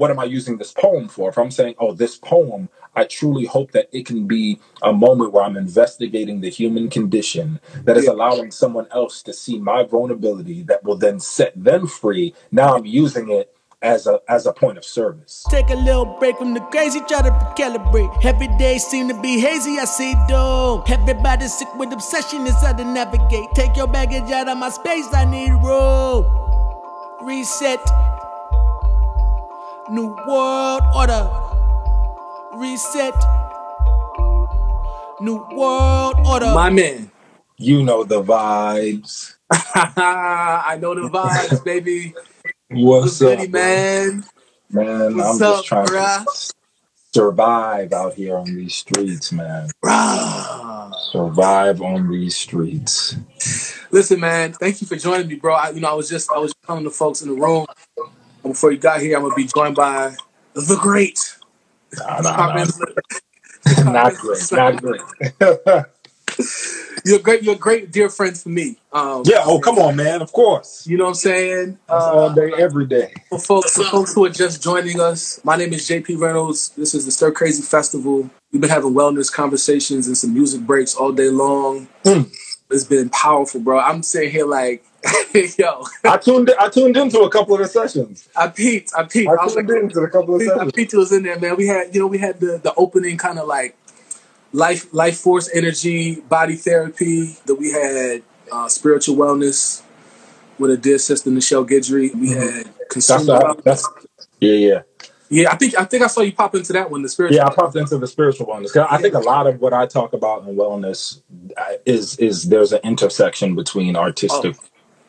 what am I using this poem for? If I'm saying, oh, this poem, I truly hope that it can be a moment where I'm investigating the human condition that is allowing someone else to see my vulnerability that will then set them free. Now I'm using it as a as a point of service. Take a little break from the crazy, try to recalibrate. Every day seem to be hazy, I see doom. Everybody sick with obsession, it's hard to navigate. Take your baggage out of my space, I need room. Reset. New world order. Reset. New world order. My man. You know the vibes. I know the vibes, baby. What's What's up, goody, man? Man, What's I'm just trying bruh? to survive out here on these streets, man. Survive on these streets. Listen, man, thank you for joining me, bro. I, you know, I was just I was telling the folks in the room before you got here, I'm gonna be joined by the great Nah, nah, nah. Not great. Not great. You're great. You're a great dear friend for me. Um, yeah, oh come on, man. Of course. you know what I'm saying? That's all Uh, day, every day. for folks, for folks who are just joining us, my name is JP Reynolds. This is the Stir Crazy Festival. We've been having wellness conversations and some music breaks all day long. Mm. It's been powerful, bro. I'm sitting here like, yo, I tuned I tuned into a couple of the sessions. I peeped, I peeped. I I was like, tuned into a couple of I sessions. peeped was in there, man. We had, you know, we had the the opening kind of like life, life force, energy, body therapy. That we had uh, spiritual wellness with a dear sister Michelle Guidry. We Mhm. had That's consumer uh, wellness. that's yeah, yeah. Yeah, I think I think I saw you pop into that one, the spiritual. Yeah, I popped into the spiritual wellness. 'Cause I think a lot of what I talk about in wellness uh, is is there's an intersection between artistic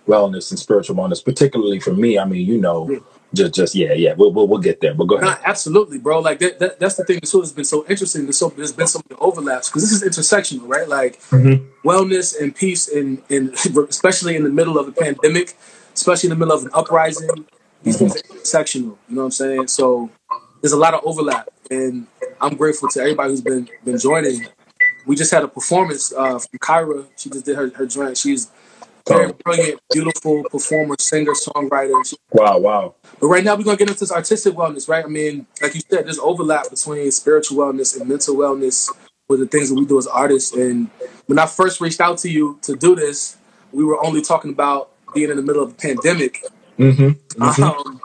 wellness and spiritual wellness. Particularly for me, I mean, you know, just just yeah, yeah. We'll we'll, we'll get there. But go ahead. absolutely, bro. Like that, that that's the thing that's always been so interesting. There's, so, there's been so many overlaps because this is intersectional, right? Like Mhm. wellness and peace, in in especially in the middle of a pandemic, especially in the middle of an uprising. These things are intersectional. You know what I'm saying? So there's a lot of overlap, and I'm grateful to everybody who's been been joining. We just had a performance uh, from Kyra. She just did her her joint. She's very brilliant, beautiful performer, singer, songwriter. Wow, wow. but right now, we're gonna get into this artistic wellness, right? I mean, like you said, there's overlap between spiritual wellness and mental wellness with the things that we do as artists. And when I first reached out to you to do this, we were only talking about being in the middle of a pandemic. Mm-hmm. mm-hmm. Um,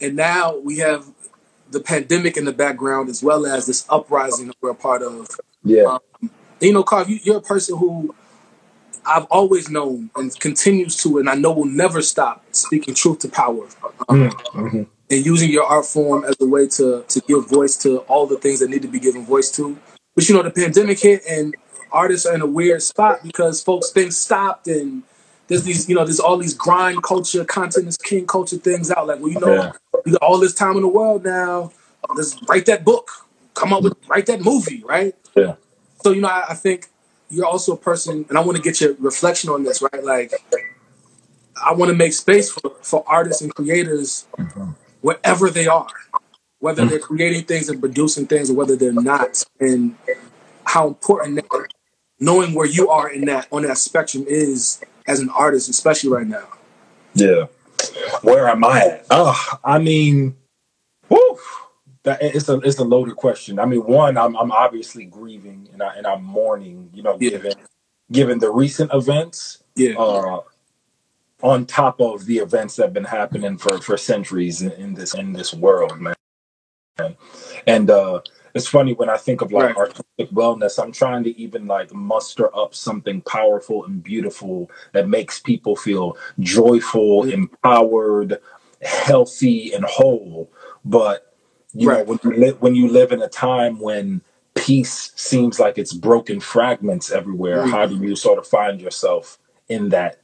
and now we have the pandemic in the background as well as this uprising that we're a part of. Yeah. Um, you know, Carl, you, you're a person who I've always known and continues to, and I know will never stop speaking truth to power. Um, Mm-hmm. and using your art form as a way to to give voice to all the things that need to be given voice to. But you know, the pandemic hit and artists are in a weird spot because folks things stopped and there's these, you know, there's all these grind culture, content is king culture things out. Like, well, you know, Yeah. you got all this time in the world now. Let's write that book. Come up with write that movie, right? Yeah. So, you know, I, I think you're also a person, and I want to get your reflection on this, right? Like, I want to make space for, for artists and creators Mm-hmm. wherever they are, whether they're creating things and producing things or whether they're not, and how important that, knowing where you are in that on that spectrum is as an artist, especially right now. Yeah. Where am I at? Oh, I mean, whew, that it's a it's a loaded question. I mean, one, I'm I'm obviously grieving and I and I'm mourning, you know, Yeah. given given the recent events, Yeah, uh, on top of the events that have been happening for for centuries in, in this in this world, man. And uh it's funny when I think of like Right. artistic wellness, I'm trying to even like muster up something powerful and beautiful that makes people feel joyful, empowered, healthy, and whole. But you know, right. when you live when you live in a time when peace seems like it's broken fragments everywhere, Mm. how do you sort of find yourself in that?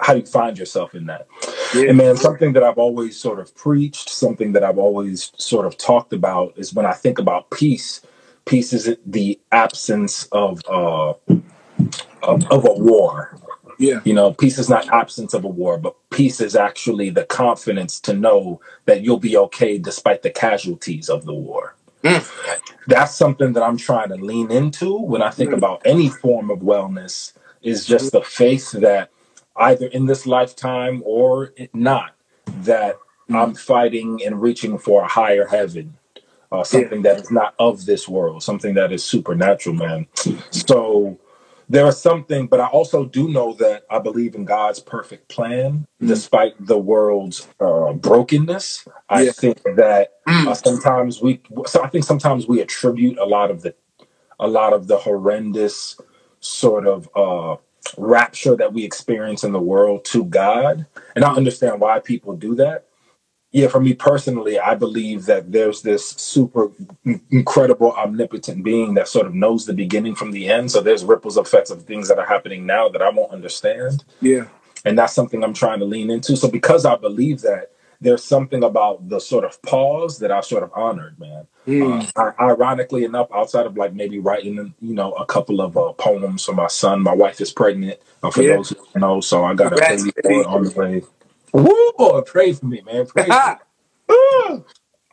How do you find yourself in that? Yeah, And man, something that I've always sort of preached, something that I've always sort of talked about is when I think about peace, peace is the absence of uh of, of a war. Yeah, You know, peace is not absence of a war, but peace is actually the confidence to know that you'll be okay despite the casualties of the war. Mm. That's something that I'm trying to lean into when I think Mm. about any form of wellness is just the faith that either in this lifetime or not, that I'm fighting and reaching for a higher heaven, uh, Yeah. something that is not of this world, something that is supernatural, man. So there is something, but I also do know that I believe in God's perfect plan, Mm. despite the world's uh, brokenness. I Yeah. think that Mm. uh, sometimes we, so I think sometimes we attribute a lot of the, a lot of the horrendous sort of uh, rapture that we experience in the world to God, and I understand why people do that yeah, for me personally, I believe that there's this super incredible omnipotent being that sort of knows the beginning from the end. So there's ripples effects of things that are happening now that I won't understand. Yeah. And that's something I'm trying to lean into. So because I believe that, there's something about the sort of pause that I sort of honored, man. Mm. Uh, I, ironically enough, outside of like maybe writing, you know, a couple of uh, poems for my son, my wife is pregnant. Uh, for Yeah. those who know, so I got a baby baby. boy on the way. Woo, boy, pray for me, man. Pray for me.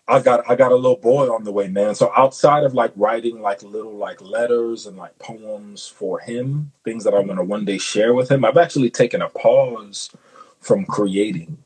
I got I got a little boy on the way, man. So outside of like writing like little like letters and like poems for him, things that I'm gonna one day share with him, I've actually taken a pause from creating.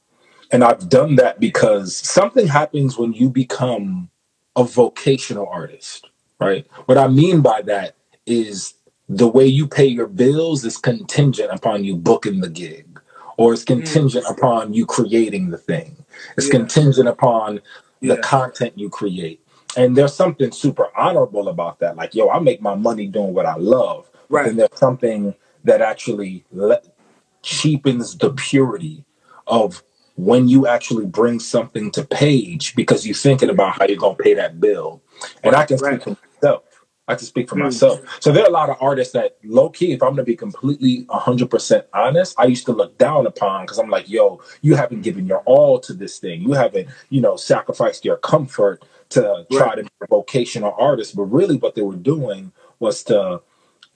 And I've done that because something happens when you become a vocational artist, right? What I mean by that is the way you pay your bills is contingent upon you booking the gig, or it's Mm. contingent upon you creating the thing. It's Yeah. contingent upon the Yeah. content you create. And there's something super honorable about that. Like, yo, I make my money doing what I love. But then there's something that actually le- cheapens the purity of when you actually bring something to page because you're thinking about how you're going to pay that bill. And I Right. can speak Right. I can speak for Mm. myself. So there are a lot of artists that low key, if I'm going to be completely 100% honest, I used to look down upon because I'm like, yo, you haven't given your all to this thing. You haven't, you know, sacrificed your comfort to try Right. to be a vocational artist. But really what they were doing was to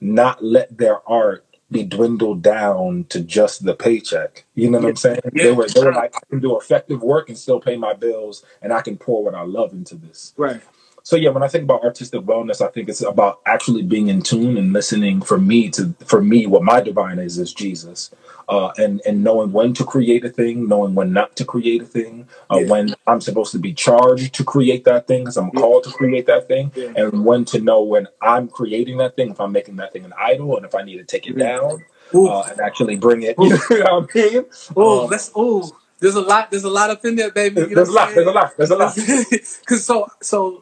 not let their art be dwindled down to just the paycheck. You know what Yeah. I'm saying? They were they were like, I can do effective work and still pay my bills, and I can pour what I love into this. Right. So yeah, when I think about artistic wellness, I think it's about actually being in tune and listening. For me, to for me, what my divine is is Jesus, uh, and and knowing when to create a thing, knowing when not to create a thing, uh, Yeah. when I'm supposed to be charged to create that thing because I'm Yeah. called to create that thing, Yeah. and when to know when I'm creating that thing, if I'm making that thing an idol, and if I need to take it down uh, and actually bring it. You know what I mean? Oh, Um, let's. Oh, there's a lot. There's a lot up in there, baby. You know there's a lot. There's a lot. There's a lot. I'm saying? Because so so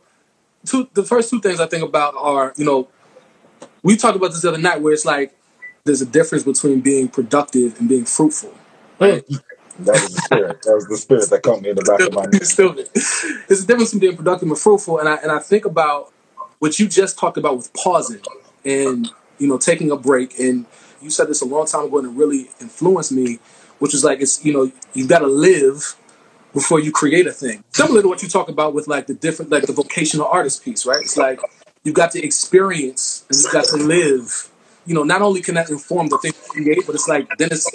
two. The first two things I think about are you know we talked about this the other night where it's like there's a difference between being productive and being fruitful. Right. That was the spirit. That was the spirit that caught me in the back of my neck. Still, there's a difference between being productive and fruitful, and I and I think about what you just talked about with pausing and you know taking a break. And you said this a long time ago, and it really influenced me, which is like it's you know you've got to live before you create a thing. Similar to what you talk about with like the different like the vocational artist piece, right? It's like you've got to experience and you've got to live. You know, not only can that inform the thing you create, but it's like then it's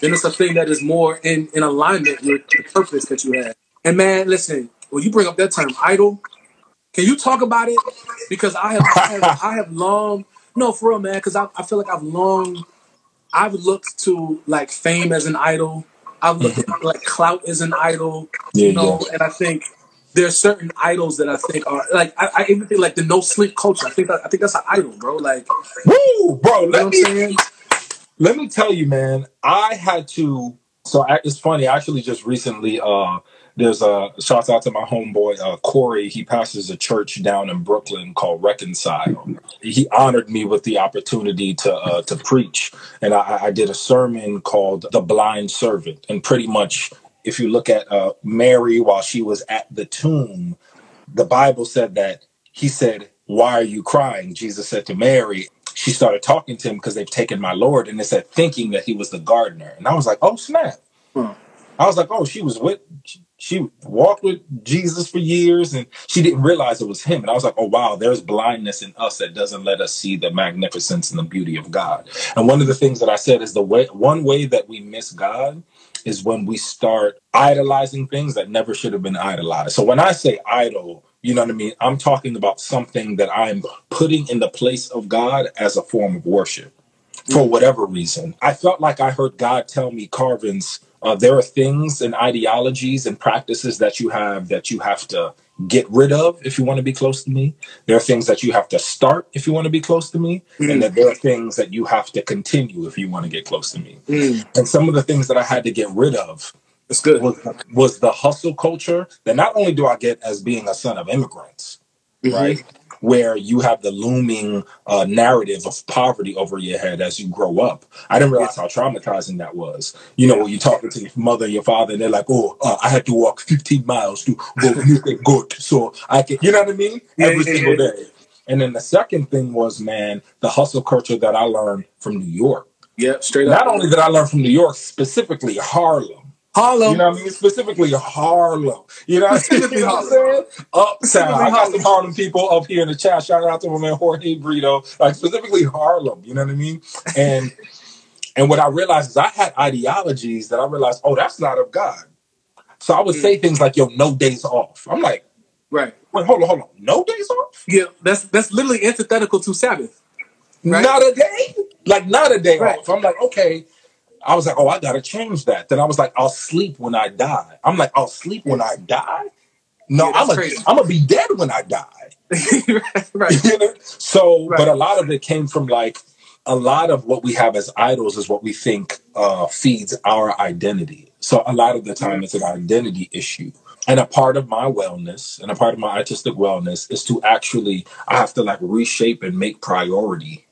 then it's a thing that is more in, in alignment with the purpose that you had. And man, listen, when you bring up that term idol, can you talk about it? Because I have I have, I have long no for real, man, because I, I feel like I've long I've looked to like fame as an idol. I've looked at like clout as an idol, Yeah, you know, and I think there are certain idols that I think are like I, I even think like the no sleep culture. I think that, I think that's an idol, bro. Like Woo, bro. you know Let me let me tell you, man. I had to. So I, it's funny. I actually just recently. uh There's a shout out to my homeboy uh, Corey. He passes a church down in Brooklyn called Reconcile. He honored me with the opportunity to uh, to preach, and I, I did a sermon called "The Blind Servant." And pretty much, if you look at uh, Mary while she was at the tomb, the Bible said that he said, Why are you crying? Jesus said to Mary, she started talking to him because they've taken my Lord. And they said, thinking that he was the gardener. And I was like, Oh, snap. Huh. I was like, Oh, she was with, she, walked with Jesus for years and she didn't realize it was him. And I was like, Oh, wow, there's blindness in us that doesn't let us see the magnificence and the beauty of God. And one of the things that I said is the way, one way that we miss God is when we start idolizing things that never should have been idolized. So when I say idol, you know what I mean? I'm talking about something that I'm putting in the place of God as a form of worship. For whatever reason. I felt like I heard God tell me, Carvens, uh, there are things and ideologies and practices that you have that you have to get rid of if you want to be close to me. There are things that you have to start if you want to be close to me. And Mm, that there are things that you have to continue if you want to get close to me. mm. And some of the things that I had to get rid of was, was the hustle culture that not only do I get as being a son of immigrants, hmm right? Where you have the looming uh, narrative of poverty over your head as you grow up. I didn't realize how traumatizing that was. You know, when you're talking to your mother and your father, and they're like, "Oh, uh, I had to walk 15 miles to go a goat, so I can," you know what I mean? Every single day. And then the second thing was, man, the hustle culture that I learned from New York. Yeah, straight up. Not only did I learn from New York, specifically Harlem. You know what I mean? Specifically Harlem. You know, you know what I'm Harlem, saying? Uptown. I got some Harlem. Harlem people up here in the chat. Shout out to my man Jorge Brito. Like specifically Harlem. You know what I mean? And and what I realized is I had ideologies that I realized, oh, that's not of God. So I would Mm, say things like, yo, no days off. I'm like, right. wait, hold on, hold on. No days off? Yeah, that's that's literally antithetical to Sabbath, right? Not a day? Like not a day Right. off. I'm like, okay. I was like, oh, I gotta change that. Then I was like, I'll sleep when I die. I'm like, I'll sleep when I die? No, Yeah, I'm a. I'm gonna be dead when I die. right, right, You know? So, but a lot of it came from like a lot of what we have as idols is what we think uh, feeds our identity. So a lot of the time, Mm, it's an identity issue. And a part of my wellness and a part of my artistic wellness is to actually I have to like reshape and make priority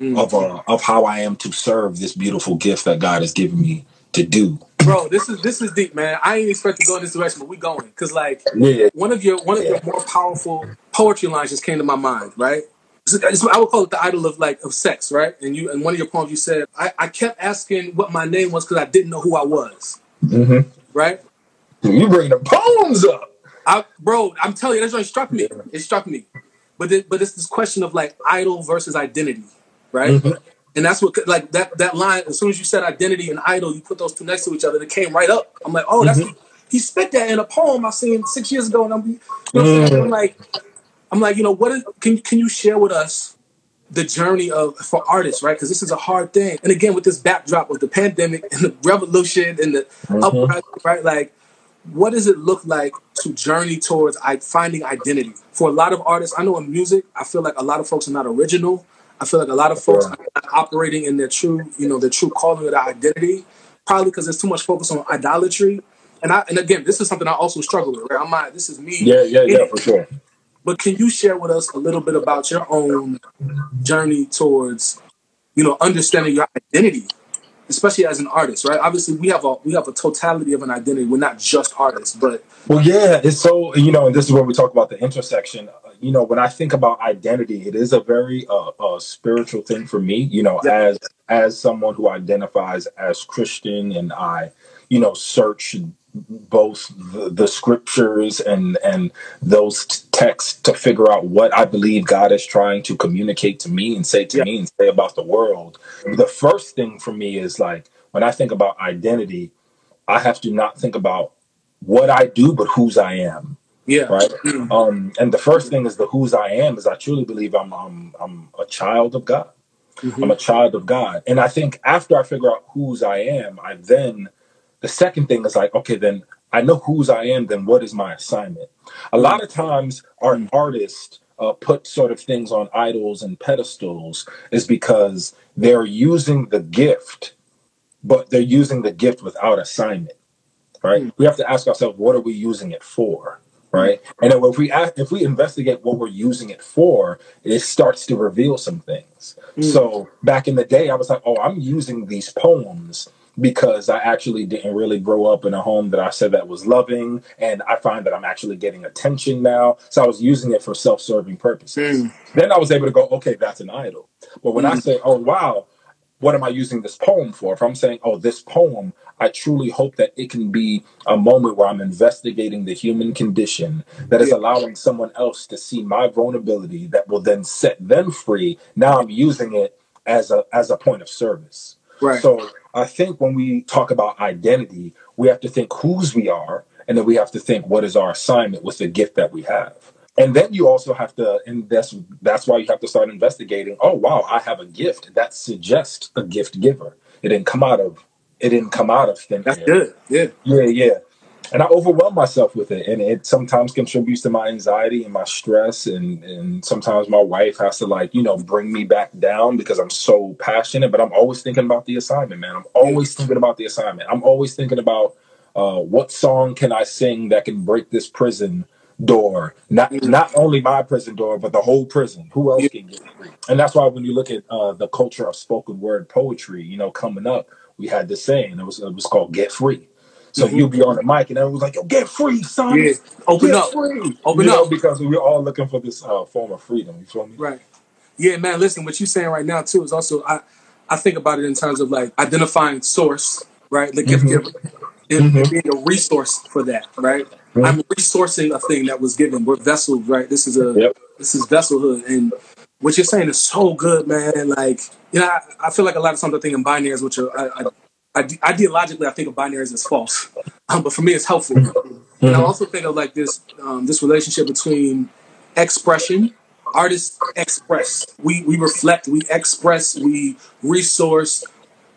mm. of uh, of how I am to serve this beautiful gift that God has given me to do. Bro, this is this is deep, man. I ain't expect to go in this direction, but we going because like Yeah, one of your one of yeah. your more powerful poetry lines just came to my mind, right? I would call it the idol of like of sex, right? And you and one of your poems you said, I, I kept asking what my name was because I didn't know who I was, hmm right? You bring the poems up. I, bro, I'm telling you, that's what struck me. It struck me. But it, but it's this question of like idol versus identity, right? hmm And that's what like that that line. As soon as you said identity and idol, you put those two next to each other. It came right up. I'm like, oh, that's hmm he spit that in a poem I seen six years ago, and I'm, you know what I'm mm like, I'm like, you know, what is, can can you share with us the journey of for artists, right? Because this is a hard thing. And again, with this backdrop of the pandemic and the revolution and the hmm uprising, right? Like, what does it look like to journey towards I, finding identity? For a lot of artists, I know in music, I feel like a lot of folks are not original. I feel like a lot of folks Yeah. are not operating in their true, you know, their true calling or their identity, probably because there's too much focus on idolatry. And I, and again, this is something I also struggle with. Right? I'm not. This is me Yeah, yeah, yeah, for sure. But can you share with us a little bit about your own journey towards, you know, understanding your identity, especially as an artist, right? Obviously, we have a we have a totality of an identity. We're not just artists, but Well, yeah, it's so you know, and this is where we talk about the intersection. Uh, You know, when I think about identity, it is a very uh, uh, spiritual thing for me. You know, yeah, as as someone who identifies as Christian, and I, you know, search both the, the scriptures and and those t- texts to figure out what I believe God is trying to communicate to me and say to yeah, me and say about the world. The first thing for me is like when I think about identity, I have to not think about what I do, but whose I am. yeah. Right. Mm, Um, and the first thing is the whose I am is I truly believe I'm I'm I'm a child of God. I'm mhm, a child of God. And I think after I figure out whose I am, I then the second thing is like, okay, then I know whose I am, then what is my assignment? A lot of times our artists uh, put sort of things on idols and pedestals is because they're using the gift, but they're using the gift without assignment right? mm, We have to ask ourselves, what are we using it for, right? And if we ask, if we investigate what we're using it for, it starts to reveal some things. mm, So back in the day, I was like, oh, I'm using these poems because I actually didn't really grow up in a home that I said that was loving, and I find that I'm actually getting attention now. So I was using it for self-serving purposes. mm, Then I was able to go, okay, that's an idol. But when I mm, say, oh wow, what am I using this poem for? If I'm saying, oh, this poem, I truly hope that it can be a moment where I'm investigating the human condition that is allowing someone else to see my vulnerability that will then set them free. Now I'm using it as a as a point of service. Right. So I think when we talk about identity, we have to think whose we are, and then we have to think what is our assignment with the gift that we have. and then you also have to and that's that's why you have to start investigating oh wow i have a gift that suggests a gift giver it didn't come out of it didn't come out of thin That's good. Yeah. yeah yeah and i overwhelm myself with it. And it sometimes contributes to my anxiety and my stress. And and sometimes my wife has to like you know bring me back down because i'm so passionate. But i'm always thinking about the assignment man. I'm always thinking about the assignment. I'm always thinking about uh, what song can i sing that can break this prison door? Not not only my prison door but the whole prison. Who else can get free? And that's why when you look at uh, the culture of spoken word poetry you know coming up we had this saying. It was it was called get free so hmm you'll be on the mic and everyone's like yo get free son Yeah. Open get up. free Open you know up. because we're all looking for this uh, form of freedom you feel me Right. Yeah, man. Listen, what you're saying right now too is also I I think about it in terms of like identifying source, right? The gift giver, and, hmm and being a resource for that, right? I'm resourcing a thing that was given. We're vessels, right? This is a yep this is vesselhood, and what you're saying is so good, man. Like you know, I, I feel like a lot of times I think in binaries, which are I, I ideologically I think of binaries as false, um, but for me it's helpful. And I hmm also think of like this um, this relationship between expression. Artists express. We we reflect. We express. We resource.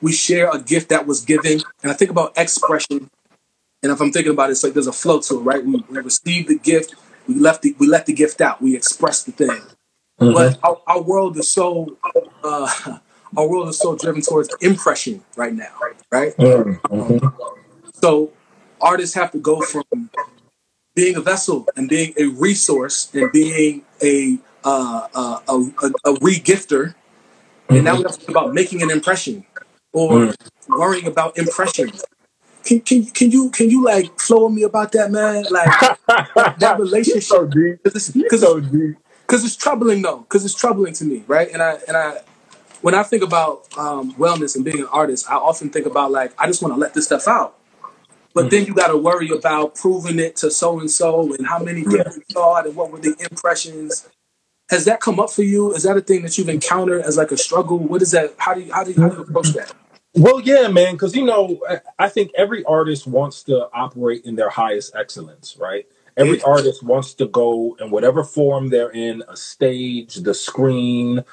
We share a gift that was given. And I think about expression. And if I'm thinking about it, it's like there's a flow to it, right? We, we received the gift. We left the we let the gift out. We expressed the thing. hmm But our, our world is so uh, our world is so driven towards impression right now, right? Um, hmm so artists have to go from being a vessel and being a resource and being a uh, uh, a, a, a re-gifter, and now we have to think about making an impression or worrying about impressions. Can, can, can you can you like flow with me about that, man? Like that, relationship, so because it's so it's because it's troubling though, because it's troubling to me, right? And I and I when I think about um, wellness and being an artist, I often think about like I just want to let this stuff out. But then you got to worry about proving it to so and so and how many yeah people saw it and what were the impressions. Has that come up for you? Is that a thing that you've encountered as like a struggle? What is that? How do you how do you, how do you approach that? Well, yeah, man, because you know, I I think every artist wants to operate in their highest excellence, right? Every artist wants to go in whatever form they're in, a stage, the screen,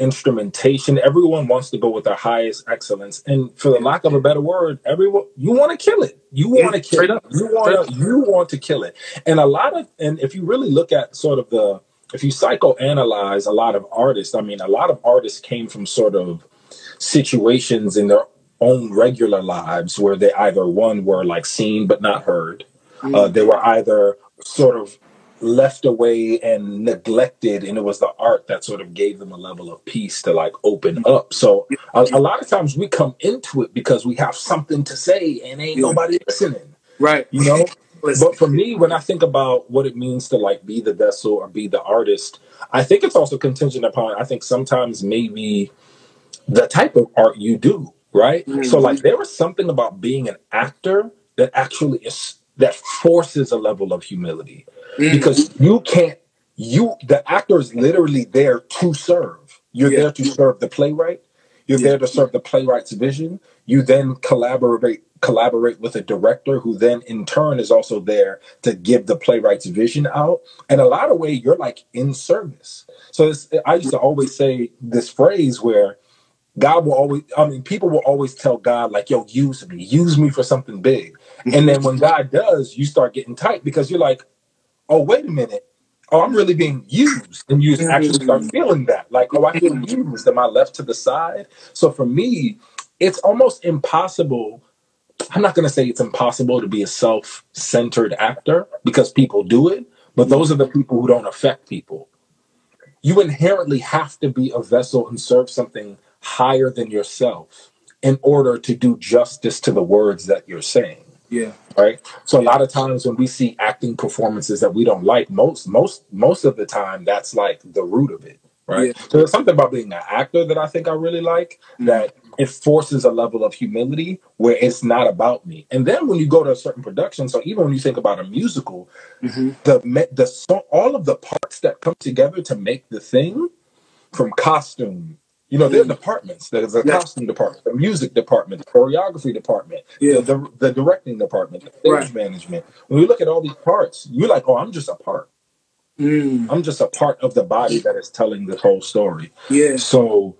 instrumentation. Everyone wants to go with their highest excellence. And for the lack of a better word, everyone you want to kill it. You want to kill it. You want to you want to kill it. And a lot of and if you really look at sort of the if you psychoanalyze a lot of artists, I mean a lot of artists came from sort of situations in their own regular lives where they either one were like seen but not heard uh, Mm, they were either sort of left away and neglected and it was the art that sort of gave them a level of peace to like open up so a, a lot of times we come into it because we have something to say and ain't nobody listening Right. you know but for me when i think about what it means to like be the vessel or be the artist i think it's also contingent upon i think sometimes maybe the type of art you do, right? So Mhm. like there is something about being an actor that actually is that forces a level of humility Mm. because you can't you the actor is literally there to serve. You're Yeah. there to serve the playwright. You're Yeah. there to serve the playwright's vision. You then collaborate collaborate with a director who then in turn is also there to give the playwright's vision out. And a lot of way you're like in service. So it's, I used to always say this phrase where God will always, I mean, people will always tell God, like, yo, use me, use me for something big. And then when God does, you start getting tight because you're like, oh, wait a minute. Oh, I'm really being used. And you actually start feeling that. Like, oh, I feel Mm. used. Am I left to the side? So for me, it's almost impossible. I'm not going to say it's impossible to be a self centered actor because people do it, but those are the people who don't affect people you inherently have to be a vessel and serve something higher than yourself in order to do justice to the words that you're saying Yeah. right so a Yeah. lot of times when we see acting performances that we don't like most most most of the time that's like the root of it Yeah. right so there's something about being an actor that i think i really like Mm. that it forces a level of humility where it's not about me and then when you go to a certain production so even when you think about a musical hmm the me- the song, all of the parts that come together to make the thing from costume you know there are Mm. departments there's a Yes. costume department the music department the choreography department the, Yeah. the the directing department the Right. stage management when we look at all these parts you're like oh i'm just a part Mm, I'm just a part of the body that is telling the whole story. yeah. So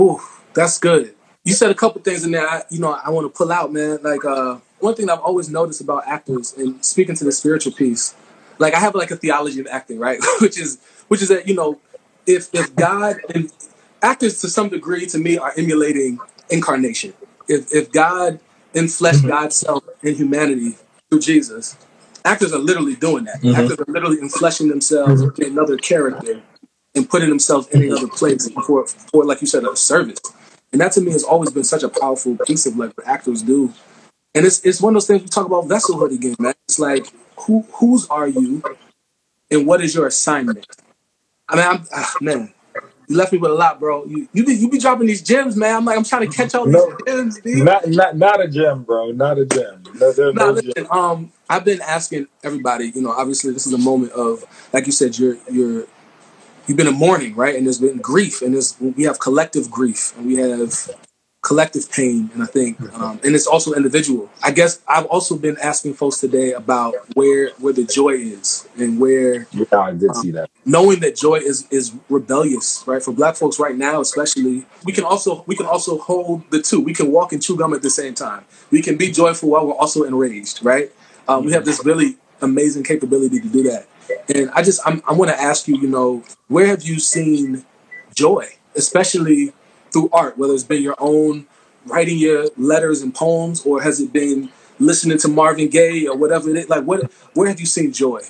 Ooh, that's good. You said a couple things in there. I, you know, I want to pull out, man. Like uh, one thing I've always noticed about actors, and speaking to the spiritual piece, like I have like a theology of acting, right? which is which is that you know, if if God and actors to some degree to me are emulating incarnation. If if God enfleshed God's self in humanity through Jesus, actors are literally doing that. Mhm. Actors are literally enfleshing themselves in another character and putting themselves in another place for, for like you said, a service. And that to me has always been such a powerful piece of like what actors do. And it's it's one of those things we talk about vesselhood again, man. It's like who whose are you and what is your assignment? I mean, I'm ah, man, you left me with a lot, bro. You you be you be dropping these gems, man. I'm like, I'm trying to catch all these gems, dude. not not not a gem, bro. Not a gem. No, No, no gem. Um, I've been asking everybody. You know, obviously, this is a moment of, like you said, you're you're you've been in mourning, right? And there's been grief, and there's we have collective grief, and we have collective pain, and I think, um, and it's also individual. I guess I've also been asking folks today about where where the joy is, and where Yeah, I did see that. knowing that joy is is rebellious, right? For Black folks right now, especially, we can also we can also hold the two. We can walk and chew gum at the same time. We can be joyful while we're also enraged, right? Um, we have this really amazing capability to do that. And I just I'm, I want to ask you, you know, where have you seen joy, especially through art, whether it's been your own writing your letters and poems, or has it been listening to Marvin Gaye or whatever it is? Like, what where have you seen joy?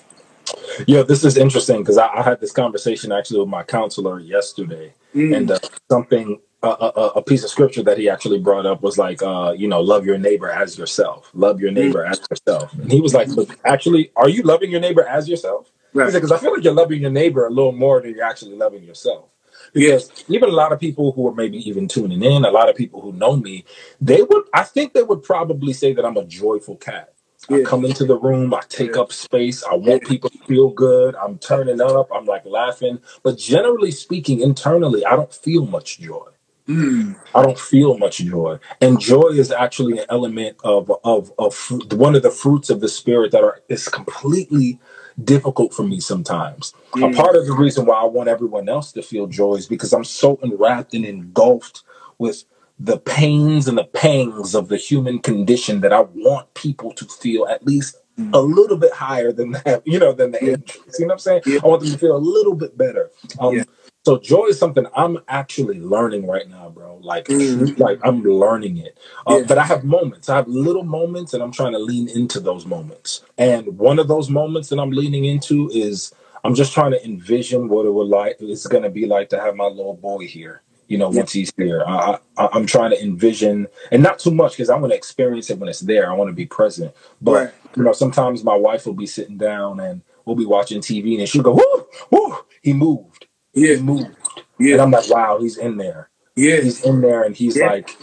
Yeah, this is interesting because I, I had this conversation actually with my counselor yesterday, Mm, and uh, something a, a, a piece of scripture that he actually brought up was like, uh, you know, love your neighbor as yourself. Love your mm, neighbor as yourself. And he was like, look, actually, are you loving your neighbor as yourself? Right. because I feel like you're loving your neighbor a little more than you're actually loving yourself. Yeah. Because even a lot of people who are maybe even tuning in, a lot of people who know me, they would, I think they would probably say that I'm a joyful cat. I come into the room, I take Yeah. up space, I want people to feel good, I'm turning up, I'm like laughing. But generally speaking, internally, I don't feel much joy. Mm, I don't feel much joy, and joy is actually an element of of of fru- one of the fruits of the spirit that are is completely difficult for me sometimes. A mm, part of the reason why I want everyone else to feel joy is because I'm so enwrapped and engulfed with the pains and the pangs of the human condition that I want people to feel at least a mm. little bit higher than that, you know, than the angels. You know what I'm saying? Yeah. I want them to feel a little bit better. Um, Yeah. So joy is something I'm actually learning right now, bro. Like, Mm, like I'm learning it. Uh, yeah. but I have moments. I have little moments, and I'm trying to lean into those moments. And one of those moments that I'm leaning into is I'm just trying to envision what it would like. It's going to be like to have my little boy here. You know, Yeah. once he's here, I, I, I'm trying to envision, and not too much because I want to experience it when it's there. I want to be present. But Right. you know, sometimes my wife will be sitting down and we'll be watching TV, and she'll go, "Whoo, whoo!" He moved. Yeah. moved. Yeah. And I'm like, wow, he's in there. Yeah. He's in there and he's Yeah. like,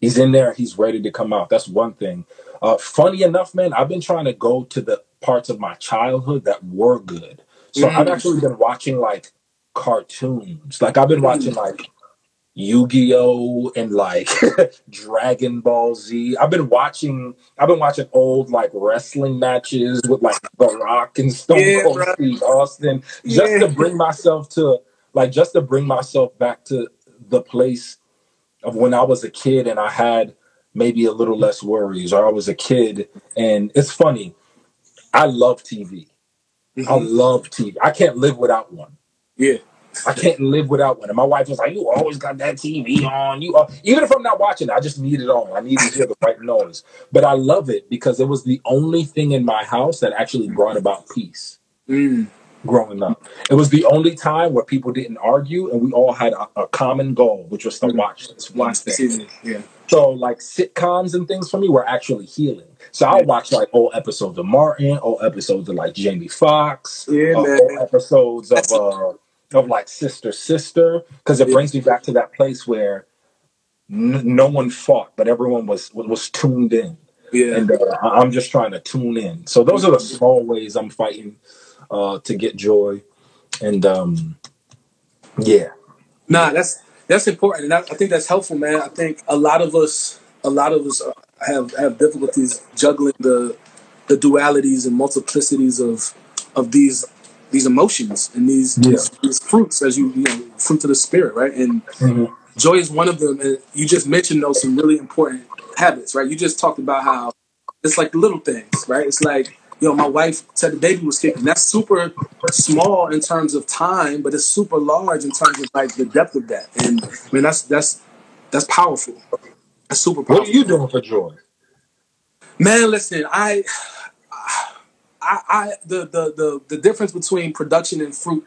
he's in there he's ready to come out. That's one thing. Uh, funny enough, man, I've been trying to go to the parts of my childhood that were good. So I've Mm, actually been watching like cartoons. Like I've been watching mm. like Yu-Gi-Oh and like Dragon Ball Z. I've been watching I've been watching old like wrestling matches with like The Rock and Stone Yeah, Cold bro. Steve Austin just Yeah. to bring myself to like just to bring myself back to the place of when I was a kid and I had maybe a little less worries or I was a kid and it's funny. I love TV. I hmm love TV. I can't live without one. Yeah. I can't live without one. And my wife was like, "You always got that TV on. You uh, even if I'm not watching, I just need it on. I need to hear the right noise." But I love it because it was the only thing in my house that actually brought about peace. Mm, Growing up, it was the only time where people didn't argue and we all had a, a common goal, which was to mm. watch this one Watch the thing. Yeah. So like sitcoms and things for me were actually healing. So. I'll watch like old episodes of Martin, old episodes of like Jamie Foxx, Yeah, uh, old episodes of uh of like Sister Sister, because it brings me back to that place where n- no one fought, but everyone was was tuned in, Yeah. and uh, I'm just trying to tune in. So those are the small ways I'm fighting uh, to get joy, and um, yeah, Nah, that's that's important, and I, I think that's helpful, man. I think a lot of us, a lot of us uh, have have difficulties juggling the the dualities and multiplicities of of these these emotions and these, Yeah. these, these fruits as you you know fruit of the spirit, right? And Mhm. joy is one of them. And you just mentioned those some really important habits, right? You just talked about how it's like little things, right? It's like, you know, my wife said the baby was kicking. That's super small in terms of time, but it's super large in terms of like the depth of that. And I mean, that's that's that's powerful. That's super powerful. What are you doing for joy? Man, listen, I, I, I, the, the, the, the difference between production and fruit,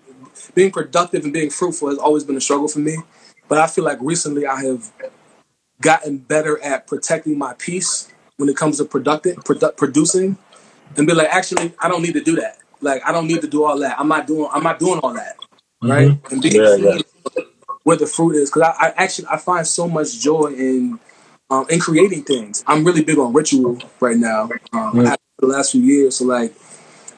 being productive and being fruitful has always been a struggle for me. But I feel like recently I have gotten better at protecting my peace when it comes to productive, produ- producing, and be like, actually, I don't need to do that. Like, I don't need to do all that. I'm not doing. I'm not doing all that. Right? And being Yeah, yeah. where the fruit is, because I, I actually I find so much joy in um, in creating things. I'm really big on ritual right now. Um, for the last few years, so like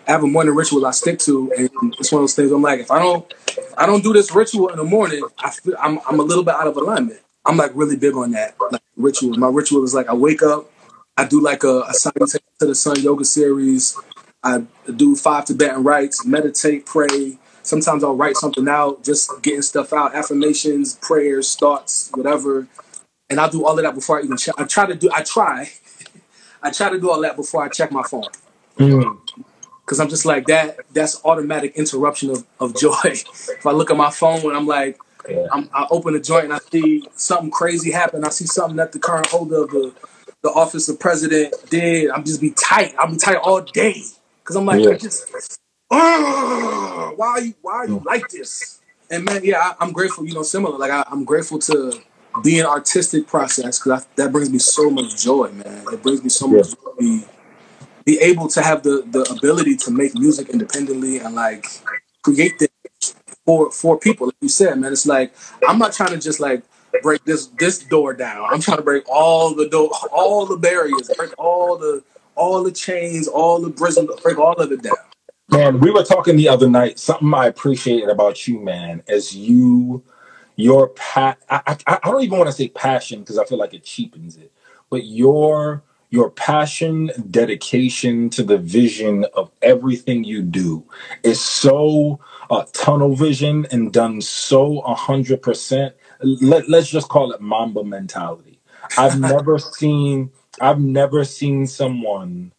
I have a morning ritual I stick to, and it's one of those things. I'm like, if I don't, if I don't do this ritual in the morning, I feel I'm I'm a little bit out of alignment. I'm like really big on that like ritual. My ritual is like I wake up, I do like a, a salutation to the sun yoga series. I do five Tibetan rites, meditate, pray. Sometimes I'll write something out, just getting stuff out, affirmations, prayers, thoughts, whatever. And I'll do all of that before I even check. I try to do. I try. I try to do all that before I check my phone Mm. because I'm just like that. That's automatic interruption of, of joy. if I look at my phone and I'm like, Yeah. I'm, I open a joint and I see something crazy happen. I see something that the current holder of the, the office of president did. I'm just be tight. I'm tight all day because I'm like, Yeah. I just, "Ugh, why are you why are you like this? And man, yeah, I, I'm grateful. You know, similar. Like I, I'm grateful to be an artistic process because that brings me so much joy, man. It brings me so much joy. to Be, be able to have the the ability to make music independently and like create this for for people. Like you said, man, it's like I'm not trying to just like break this this door down. I'm trying to break all the door, all the barriers, break all the all the chains, all the prisms, break all of it down. Man, we were talking the other night. Something I appreciated about you, man, is you, your pa- I, I, I don't even want to say passion because I feel like it cheapens it, but your your passion, dedication to the vision of everything you do is so uh, tunnel vision and done so a hundred percent. Let Let's just call it Mamba mentality. I've never seen I've never seen someone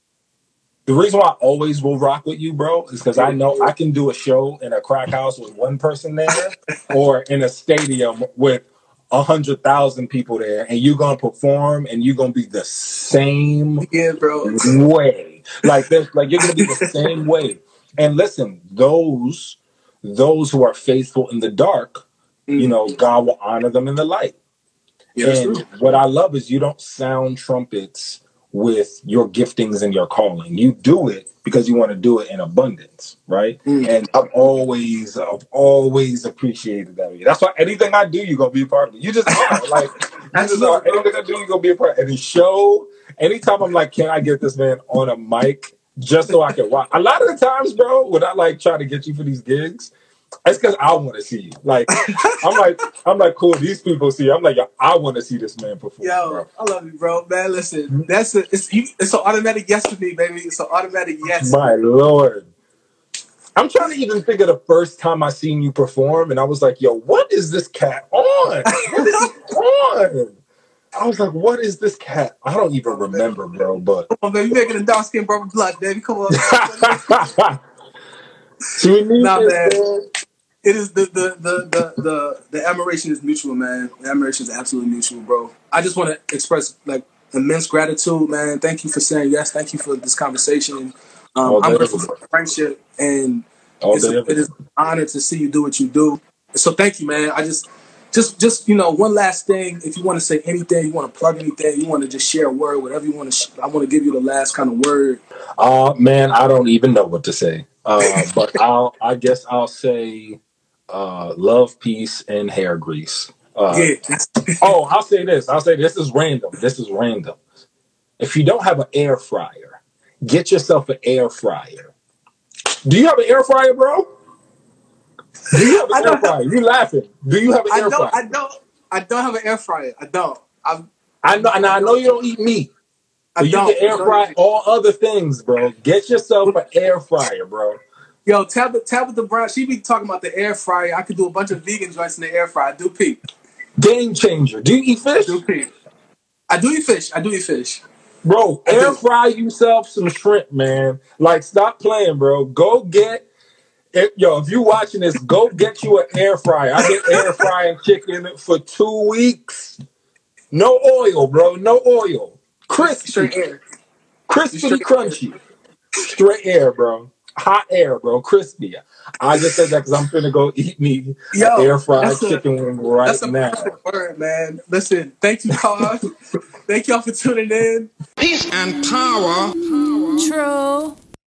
the reason why I always will rock with you, bro, is because I know I can do a show in a crack house with one person there, or in a stadium with a hundred thousand people there, and you're gonna perform, and you're gonna be the same Yeah, bro. way. Like this, like you're gonna be the same way. And listen, those those who are faithful in the dark, you know, mm-hmm. God will honor them in the light. Yeah, And what I love is you don't sound trumpets with your giftings and your calling. You do it because you want to do it in abundance, right? Mm. And I've always, I've always appreciated that. That's why anything I do, you're gonna be a part of it. You just are like, you just are. Anything I do, you're gonna be a part. of Any show, anytime I'm like, can I get this man on a mic just so I can watch? A lot of the times, bro, when I like try to get you for these gigs, it's because I want to see you. Like, I'm like, I'm like, cool. These people see. You. I'm like, I want to see this man perform, Yo, bro. I love you, bro. Man, listen, that's a, it's you, it's an automatic yes to me, baby. It's an automatic yes. My lord. I'm trying to even think of the first time I seen you perform, and I was like, yo, what is this cat on? What is he on? I was like, what is this cat? I don't even remember, bro, but Come on, baby, you making a dark skin brother blood, baby. Come on. she needs Nah, man. man. It is the the, the the the the admiration is mutual, man. The admiration is absolutely mutual, bro. I just want to express like immense gratitude, man. Thank you for saying yes. Thank you for this conversation. Um, I'm grateful for the friendship, and it's a, it is an honor to see you do what you do. So thank you, man. I just, just, just you know, one last thing. If you want to say anything, you want to plug anything, you want to just share a word, whatever you want to. Sh- I want to give you the last kind of word. Uh man, I don't even know what to say. Uh, but I'll I guess I'll say uh love, peace, and hair grease. Uh, Yeah, Oh, I'll say this. I'll say this is random. This is random. If you don't have an air fryer, get yourself an air fryer. Do you have an air fryer, bro? Do you have I an air fryer? You laughing? Do you have an I air fryer? I don't. I don't have an air fryer. I don't. I. I know, and I know you don't eat meat, I you don't. can air fry all other things, bro. Get yourself an air fryer, bro. Yo, Tabitha, Tabitha Brown, she be talking about the air fryer. I could do a bunch of vegan joints in the air fryer. Do peep. Game changer. Do you eat fish? Do peep. I do eat fish. I do eat fish. Bro, I air do. fry yourself some shrimp, man. Like, stop playing, bro. Go get it, yo. If you watching this, go get you an air fryer. I've been air frying chicken for two weeks. No oil, bro. No oil. Crispy, Straight air. crispy, Straight crunchy. Straight air, bro. Hot air, bro. Crispy. I just said that because I'm finna go eat me Yo, air fried that's a- chicken wing right That's a now. perfect word, man. Listen, thank you, Carl. thank y'all for tuning in. Peace and power. True.